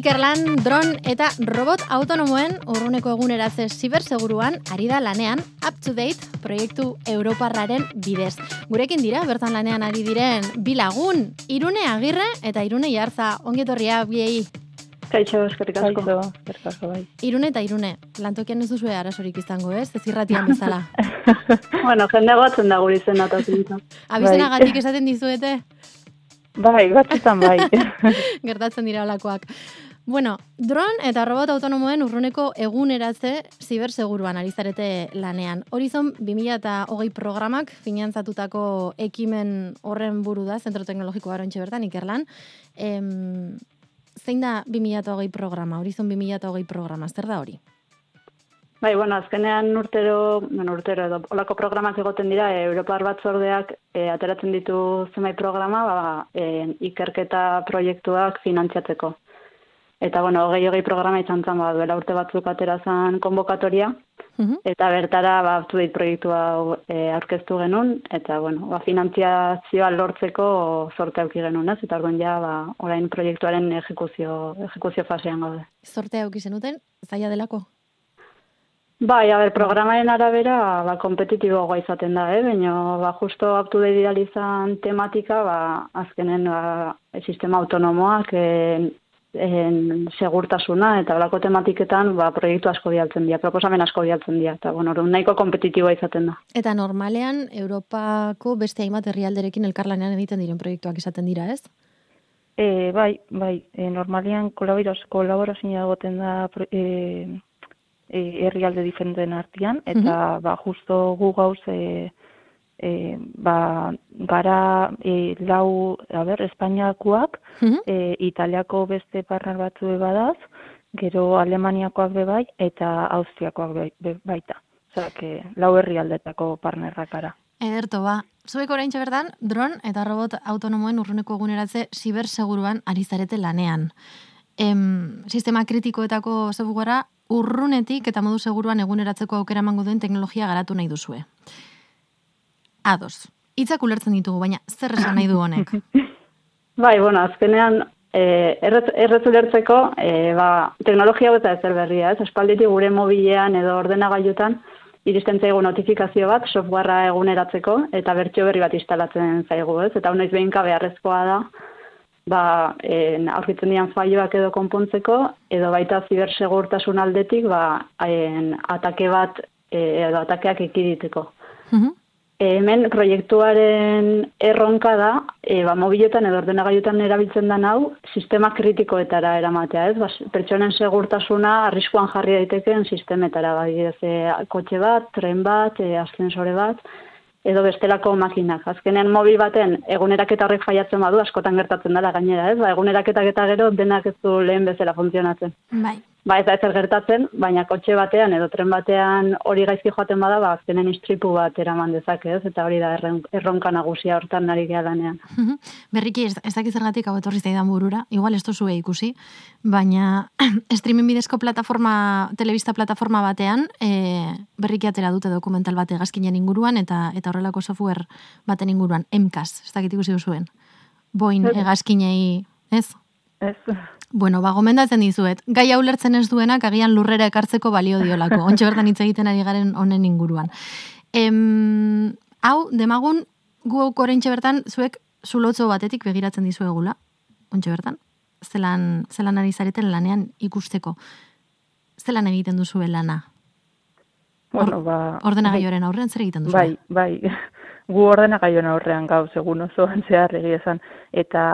Ikerlan, dron eta robot autonomoen urruneko eguneratze ziberseguruan ari da lanean Up to Date proiektu Europarraren bidez. Gurekin dira, bertan lanean ari diren bilagun, irune agirre eta irune jartza ongietorria biei. Kaixo, eskerrik asko. bai. Irune eta irune, lantokian ez duzu arazorik izango ez, ez irratian bezala. bueno, jende gotzen da guri zen atatzen. Abizenagatik esaten dizuete? Bai, batzutan bai. Gertatzen dira olakoak. Bueno, dron eta robot autonomoen urruneko eguneratze ziberseguruan ari zarete lanean. Horizon 2008 programak finantzatutako ekimen horren buru da, Zentro Teknologiko Arontxe bertan, ikerlan. Em, zein da 2008 programa, Horizon 2008 programa, zer da hori? Bai, bueno, azkenean urtero, bueno, urtero edo, olako programak egoten dira, e, Europar batzordeak e, ateratzen ditu zenbait programa, ba, e, ikerketa proiektuak finantziatzeko. Eta, bueno, hogei hogei programa izan zen, ba, duela urte batzuk atera zen konbokatoria, eta bertara, ba, dit proiektua e, aurkeztu genuen, eta, bueno, ba, finantziazioa lortzeko sorte auki genuen, ez? Eta, orduan ja, ba, orain proiektuaren ejekuzio, ejekuzio fasean gaude. Sorte auki zenuten, zaila delako? Bai, a ber, programaren arabera, ba, kompetitiboagoa izaten da, eh? baina, ba, justo aptu da izan tematika, ba, azkenen, ba, sistema autonomoak, en, en, segurtasuna, eta balako tematiketan, ba, proiektu asko bialtzen dira, proposamen asko bialtzen dira, eta, bueno, nahiko kompetitiboa izaten da. Eta normalean, Europako beste hainbat herrialderekin elkarlanean egiten diren proiektuak izaten dira, ez? E, bai, bai, e, normalean kolaborazioa egoten da e, e, herrialde diferenten artean, eta ba, justo gu gauz e, e, ba, gara e, lau, a ber, Espainiakoak, e, Italiako beste partner batzu badaz, gero Alemaniakoak be bai, eta Austriakoak be, be, baita. Osea, que lau herrialdetako partnerrak ara. Ederto, ba. Zuek orain bertan, dron eta robot autonomoen urruneko eguneratze ziberseguruan ari zarete lanean. Em, sistema kritikoetako zebugara, urrunetik eta modu seguruan eguneratzeko aukera emango duen teknologia garatu nahi duzue. Ados, hitzak ulertzen ditugu, baina zer esan nahi du honek? bai, bueno, azkenean, eh, errez ulertzeko, eh, ba, teknologia eta ezer berria, ez? Espalditi gure mobilean edo ordenagailutan, iristen zaigu notifikazio bat, softwarea eguneratzeko, eta bertxo berri bat instalatzen zaigu, ez? Eta honaiz behinka beharrezkoa da, ba, en, aurkitzen dian faioak edo konpontzeko, edo baita zibersegurtasun aldetik, ba, en, atake bat, e, edo atakeak ekiditeko. Mhm. E, hemen proiektuaren erronka da, e, ba, mobiletan edo ordenagailutan erabiltzen da hau, sistema kritikoetara eramatea, ez? Ba, pertsonen segurtasuna arriskuan jarri daitekeen sistemetara, ez, e, kotxe bat, tren bat, e, ascensore bat, edo bestelako makinak. Azkenean mobil baten eguneraketa horrek faiatzen badu askotan gertatzen dela gainera, ez? Ba, eguneraketak eta gero denak ez du lehen bezala funtzionatzen. Bai. Ba, ez da ezer gertatzen, baina kotxe batean edo tren batean hori gaizki joaten bada, ba, azkenen istripu bat eraman dezake, ez? Eta hori da erronka nagusia hortan nari geha Berriki, ez, ez dakiz zergatik hau etorri zaidan burura, igual ez duzue ikusi, baina streaming bidezko plataforma, telebista plataforma batean, e, berriki atera dute dokumental bate gazkinen inguruan, eta eta horrelako software baten inguruan, MCAS, ez dakit ikusi duzuen. Boin, egazkinei, ez? Ez. Bueno, ba, gomendatzen dizuet. Gai hau lertzen ez duenak agian lurrera ekartzeko balio diolako. Ontxe bertan hitz egiten ari garen honen inguruan. Em, hau, demagun, gu korentxe bertan, zuek zulotzo batetik begiratzen dizuegula. Ontxe bertan. Zelan, zelan ari zareten lanean ikusteko. Zelan egiten duzue lana? Bueno, ba... Ordenagaioaren aurrean zer egiten duzu? Bai, bai. Gu ordenagaioen aurrean gau, segun osoan zehar egia esan. Eta,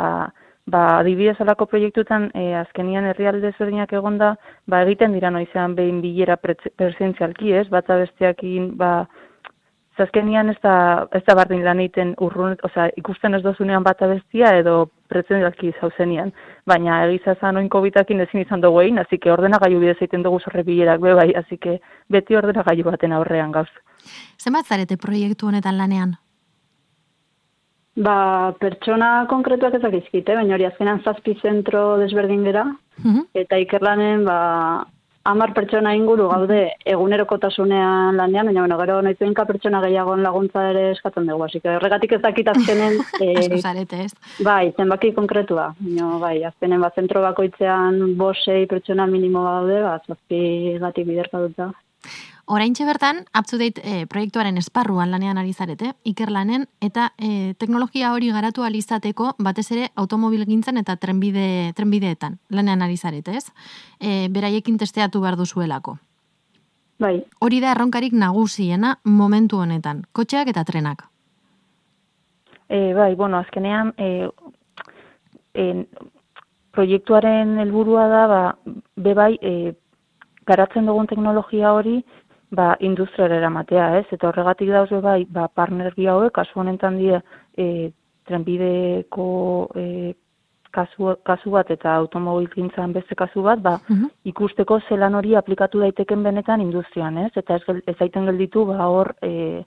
ba, adibidez alako proiektutan, e, azkenian herrialde ezberdinak egonda, ba, egiten dira noizean behin bilera presentzialki, ez? Batza besteakin, ba, Zazkenian ez da, ez da bardin lan egiten urrun, oza, ikusten ez dozunean bata bestia edo pretzendialki zauzenian. Baina egiza zan oin COVID-akin ezin izan dugu egin, hazi que ordenagailu bidez egiten dugu zorre bilerak be bai, hazi que beti ordenagailu baten aurrean gauz. Zenbat zarete proiektu honetan lanean? Ba, pertsona konkretuak ezak izkite, baina hori azkenan zazpi zentro desberdin gera, Mhm. eta ikerlanen, ba, amar pertsona inguru gaude egunerokotasunean lanean, baina bueno, gero noizuinka pertsona gehiagoan laguntza ere eskatzen dugu, hasi horregatik ez dakit azkenen... e, zarete, ez? Bai, zenbaki konkretua, baina bai, azkenen bat zentro bakoitzean bosei pertsona minimo gaude, bat zazpi gatik biderka dut Oraintxe bertan, UpToDate e, proiektuaren esparruan lanean ari zarete, ikerlanen, eta e, teknologia hori garatu alizateko batez ere automobil gintzen eta trenbide, trenbideetan lanean ari zarete, ez? E, beraiekin testeatu behar duzuelako. Bai. Hori da erronkarik nagusiena momentu honetan, kotxeak eta trenak. E, bai, bueno, azkenean, e, e, proiektuaren helburua da, ba, bebai, e, garatzen dugun teknologia hori, ba, industriara eramatea, ez? Eta horregatik dauze bai, ba, partner bi hauek, kasu honetan die, e, trenbideko e, kasu, kasu bat eta automobil gintzan beste kasu bat, ba, mhm. ikusteko zelan hori aplikatu daiteken benetan industrian, ez? Eta ez, ez aiten gelditu, ba, hor, e,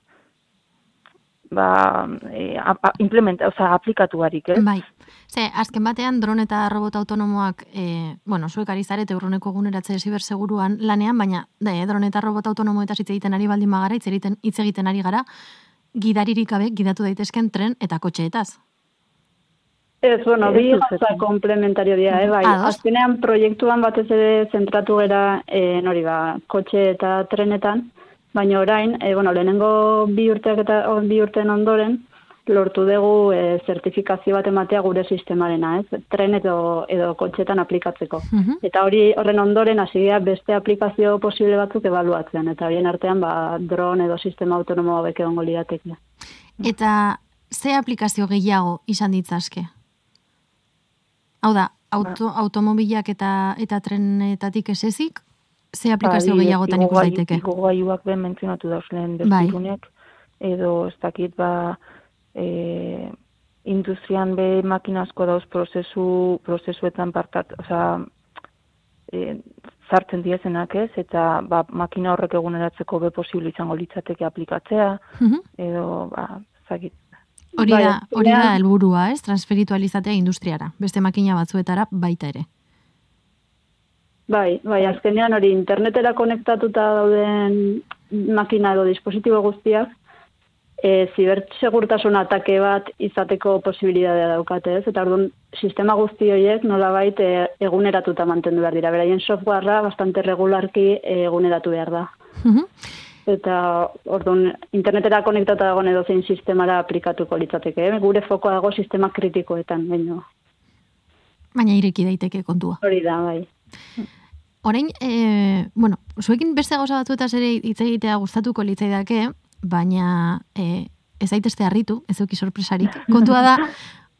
ba, e, a, a, implementa, oza, aplikatu barik, eh? Bai. Ze, azken batean, dron eta robot autonomoak, e, bueno, zuek ari zarete urruneko guneratze seguruan lanean, baina, da, e, dron eta robot autonomo eta hitz egiten ari baldin magara, hitz egiten, hitz egiten ari gara, gidaririk gabe, gidatu daitezken tren eta kotxeetaz. Ez, bueno, bi gauza komplementario dira, eh, bai. Azkenean proiektuan batez ere zentratu gara, eh, nori ba, kotxe eta trenetan, Baina orain, e, bueno, lehenengo bi urteak eta bi urteen ondoren, lortu dugu e, zertifikazio bat ematea gure sistemarena, ez? Tren edo, edo kotxetan aplikatzeko. Mhm. Eta hori horren ondoren hasi beste aplikazio posible batzuk ebaluatzen. Eta horien artean, ba, dron edo sistema autonomo hauek egongo liratekea. Eta ze aplikazio gehiago izan ditzazke? Hau da, auto, automobilak eta, eta trenetatik ez ezik, ze aplikazio ba, gehiagotan ikus daiteke? Gogaiuak ben mentzionatu dauz lehen bezitunek, bai. edo ez dakit ba e, industrian be makina asko dauz prozesu, prozesuetan partat, oza, e, zartzen diezenak ez, eta ba, makina horrek eguneratzeko be posible izango litzateke aplikatzea, mhm. edo ba, zakit, Hori da, bai, hori da helburua, ez? Transferitualizatea industriara, beste makina batzuetara baita ere. Bai, bai, azkenean hori internetera konektatuta dauden makina edo dispositibo guztiak, e, zibertsegurtasun atake bat izateko posibilitatea daukate, ez? Eta orduan, sistema guzti horiek nolabait e, eguneratuta mantendu behar dira. Beraien softwarea bastante regularki eguneratu behar da. Eta orduan, internetera konektatuta dagoen edo zein sistemara aplikatuko litzateke. Eh? Gure fokoa dago sistema kritikoetan, baino. Baina ireki daiteke kontua. Hori da, bai. Orain, e, bueno, zuekin beste gauza batzu eta zere hitz egitea gustatuko litzaidake, baina e, ez daitezte harritu, ez duki sorpresarik. Kontua da,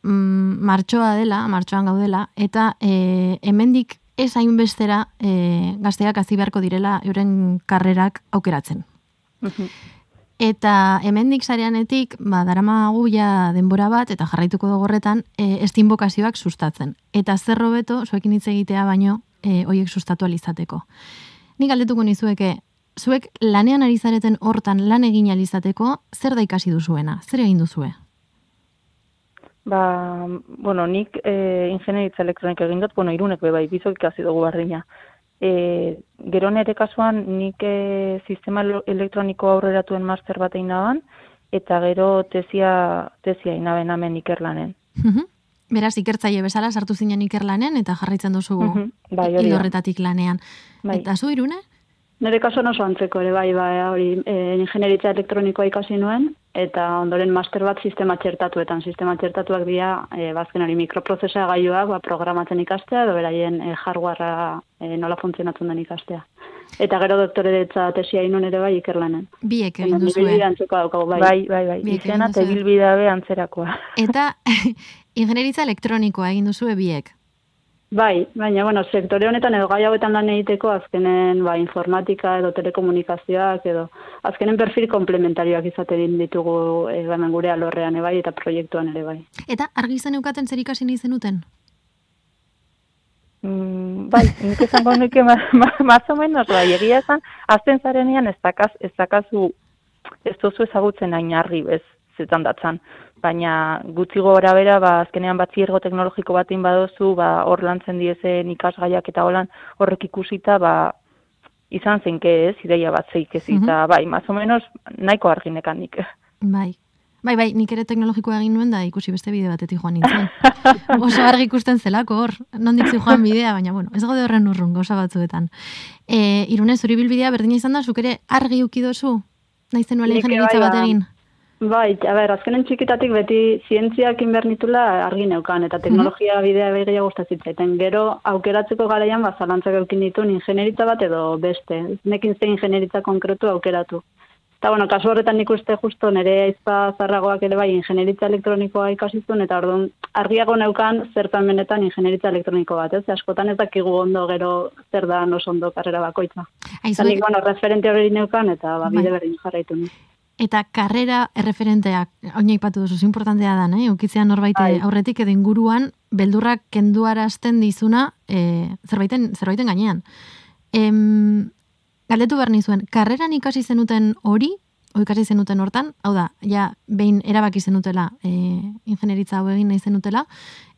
mm, martxoa dela, martxoan gaudela, eta e, hemendik ez hainbestera e, gazteak hazi beharko direla euren karrerak aukeratzen. Eta hemendik sareanetik, ba, darama guia denbora bat, eta jarraituko dugorretan, e, estinbokazioak sustatzen. Eta zer robeto, zuekin hitz egitea baino, e, oiek sustatu alizateko. Nik galdetuko nizueke, zuek lanean ari zareten hortan lan egin alizateko, zer da ikasi duzuena? Zer egin duzue? Ba, bueno, nik e, ingenieritza elektronik egin dut, bueno, irunek bai, bizok ikasi dugu bardina. E, gero nere kasuan, nik e, sistema elektroniko aurreratuen master bat egin eta gero tesia, tesia inaben amen ikerlanen. Mhm. Beraz, ikertzaile bezala sartu zinen ikerlanen eta jarraitzen duzu mm -hmm. bai, lanean. Bai. Eta zu irune? Nere kaso oso antzeko ere, bai, bai, hori, e, ingenieritza elektronikoa ikasi nuen, eta ondoren master bat sistema txertatuetan. Sistema txertatuak dira, e, bazken hori mikroprozesa gaiuak, ba, programatzen ikastea, edo beraien e, hardwarea e, nola funtzionatzen den ikastea. Eta gero doktore detza tesia inun ere bai ikerlanen. Biek egin duzu, bai. Bai, bai, bai. Izena eta bilbidabe antzerakoa. Eta ingenieritza elektronikoa egin duzu biek. Bai, baina, bueno, sektore honetan edo gai hauetan lan egiteko azkenen ba, informatika edo telekomunikazioak edo azkenen perfil komplementarioak izate ditugu e, gure alorrean e, bai eta proiektuan ere bai. Eta argi zen eukaten zer ikasi nahi zenuten? Mm, bai, nik esango nuke mazo menos, bai, egia esan, azten zarenean ez dakaz, ez dakazu, ez duzu ezagutzen hain argi bez, zetan datzan baina gutxi gora bera, ba, azkenean bat ziergo teknologiko batin badozu, ba, hor lantzen diezen ikasgaiak eta holan horrek ikusita, ba, izan zenke ez, ideia bat zeik ez, eta bai, mazo menos, nahiko arginekan nik. Bai, Bai, bai, nik ere teknologikoa egin nuen da ikusi beste bide batetik joan nintzen. Oso argi ikusten zelako hor, nondik zi joan bidea, baina bueno, ez gaude horren urrun gauza batzuetan. E, irune, zuri bilbidea berdina izan da, zuk ere argi ukidozu? Naizen nuela ingenieritza bat egin? Bai, a ber, azkenen txikitatik beti zientziak inbernitula argi neukan, eta teknologia mm -hmm. bidea begia gustazitzaiten. Gero, aukeratzeko garaian, ba, zalantzak eukin ditu ingenieritza bat edo beste. Nekin ze ingenieritza konkretu aukeratu. Eta, bueno, kasu horretan nik uste justo nire aizpa zarragoak ere bai ingenieritza elektronikoa ikasizun, eta orduan argiago neukan zertan benetan ingenieritza elektroniko bat, ez? Askotan ez dakigu ondo gero zer da oso ondo karrera bakoitza. Eta nik, bueno, referente hori neukan, eta ba, bide bai. berdin jarraitu Eta karrera erreferenteak, oina ipatu duzu, importantea da, eh? Ukitzean norbait bai. aurretik edo inguruan, beldurrak kenduarazten dizuna e, zerbaiten, zerbaiten gainean. Em, galdetu behar nizuen, karreran ikasi zenuten hori, o ikasi zenuten hortan, hau da, ja, behin erabaki zenutela, e, ingenieritza hau egin nahi zenutela,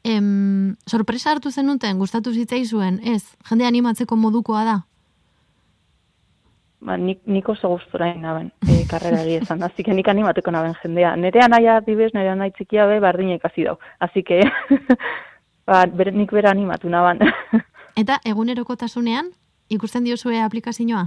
em, sorpresa hartu zenuten, gustatu zitzai zuen, ez, jende animatzeko modukoa da? Ba, nik, nik oso gustura naben, e, karrera egia esan, azike nik animateko naben jendea. Nerea nahi adibes, nerea nahi txikia be, bardina ikasi dau. Azike, ba, ber, nik bera animatu naban. Eta egunerokotasunean, ikusten diozue aplikazioa?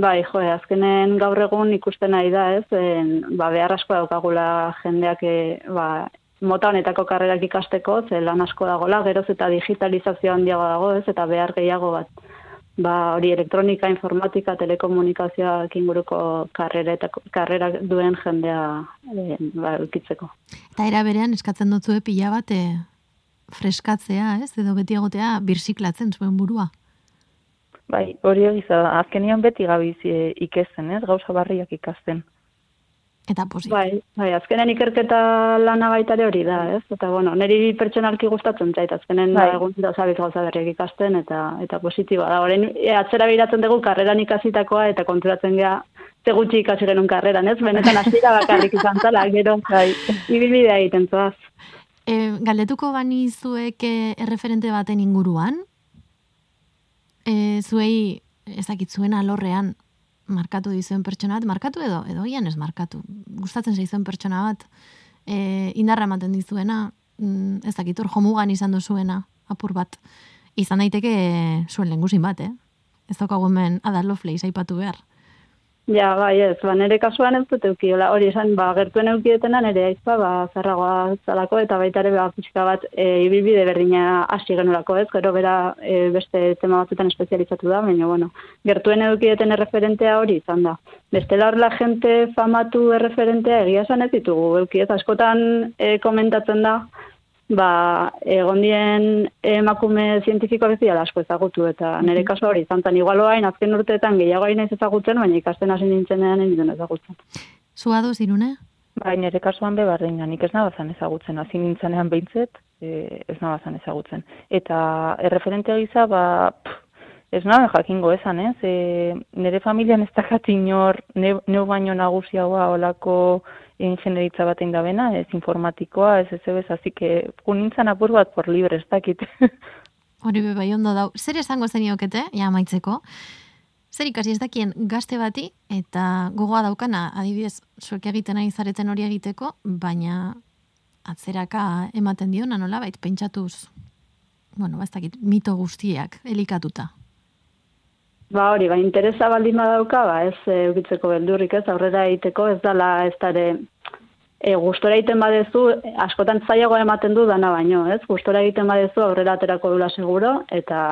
Bai, jo, azkenen gaur egun ikusten nahi da, ez? En, ba, behar asko daukagula jendeak e, ba, mota honetako karrerak ikasteko, ze lan asko dagola, geroz eta digitalizazio handiago dago, ez? Eta behar gehiago bat. Ba, hori elektronika, informatika, telekomunikazioa inguruko karrera eta karrera duen jendea e, ba, ukitzeko. Eta era berean eskatzen dutzu pila bat e, freskatzea, ez? Edo beti egotea birsiklatzen zuen burua. Bai, hori egiza, azkenian beti gabiz e, ikesten, ez? Gauza barriak ikasten. Eta posit. Bai, bai, azkenen ikerketa lana baitare hori da, ez? Eta, bueno, niri pertsonalki gustatzen zait, azkenen bai. egun da gauza berriak ikasten, eta eta positiboa da. Horein, e, atzera behiratzen dugu karreran ikasitakoa, eta konturatzen gea, ze gutxi ikasi genuen karreran, ez? Benetan hasiera bakarrik izan zala, gero, bai, ibilbidea egiten zuaz. E, galdetuko bani zuek erreferente baten inguruan, e, zuei ezakit zuen alorrean markatu dizuen pertsona bat, markatu edo, edo gian ez markatu. Gustatzen zaizuen pertsona bat, e, indarra ematen dizuena, mm, ez dakit hor jomugan izan duzuena, apur bat. Izan daiteke zuen lengusin bat, eh? Ez daukagu hemen adalo fleiz aipatu behar. Ja, bai, ez, ba, nire kasuan ez dut eukiola, hori esan, ba, gertuen eukietena nire aizpa, ba, zerragoa zalako, eta baita ere, ba, pixka bat, e, ibilbide berdina hasi genurako, ez, gero bera e, beste tema batzutan espezializatu da, baina, bueno, gertuen eukieten erreferentea hori izan da. Beste la gente famatu erreferentea egia esan ez ditugu, eukiet, askotan e, komentatzen da, ba, egondien emakume zientifiko bezia asko ezagutu, eta nire kasu hori, zantan igualoain, azken urteetan gehiago hain ez ezagutzen, baina ikasten hasi nintzenean egin ezagutzen. Zua du, zirune? Bai, nire kasuan be bardina, nik ez nabazan ezagutzen, hasi nintzenean behintzet, e, ez nabazan ezagutzen. Eta erreferente gisa, ba, ez nabe jakingo esan, ez? E, nire familian ez da inor, neu baino nagusiagoa olako ingenieritza bat da bena, ez informatikoa, ez ez ez, hazi que unintzan apur bat por libre, ez dakit. Hori be bai ondo dau. Zer esango zeniokete, ja maitzeko, zer ikasi ez dakien gazte bati, eta gogoa daukana, adibidez, zuek egiten ari zareten hori egiteko, baina atzeraka ematen diona nola, bait, pentsatuz, bueno, bastakit, mito guztiak, elikatuta. Ba hori, ba, interesa baldin badauka, ba, ez e, ukitzeko beldurrik ez, aurrera egiteko, ez dala ez dara e, gustora egiten badezu, askotan zaiago ematen du dana baino, ez? Gustora egiten badezu aurrera aterako dula seguro, eta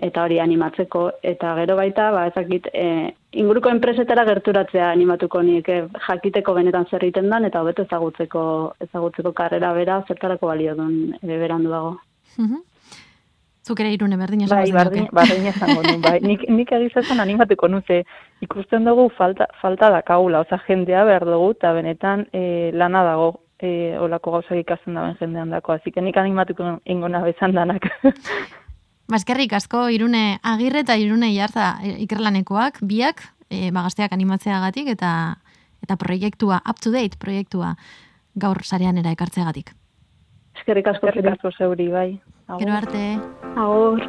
eta hori animatzeko, eta gero baita, ba, ezakit, e, inguruko enpresetara gerturatzea animatuko nik e, jakiteko benetan zer egiten dan, eta hobeto ezagutzeko, ezagutzeko karrera bera, zertarako balio duen e, berandu dago. Mhm. Zuk ere irune berdin esan bai, berdin, berdin esango nuen, bai. Nik, nik egizazan animatuko nuze, ikusten dugu falta, falta da kaula, oza jendea behar dugu, eta benetan e, lana dago e, olako gauzak ikasten dauen jendean dako, azik nik animatuko ingo bezan danak. Baskerrik asko irune agirre eta irune jarza e, ikerlanekoak, biak, e, bagazteak animatzeagatik eta eta proiektua, up to date proiektua, gaur sarean era ekartzeagatik. Eskerrik asko, eskerrik asko zeuri, bai. Gero arte. Agur.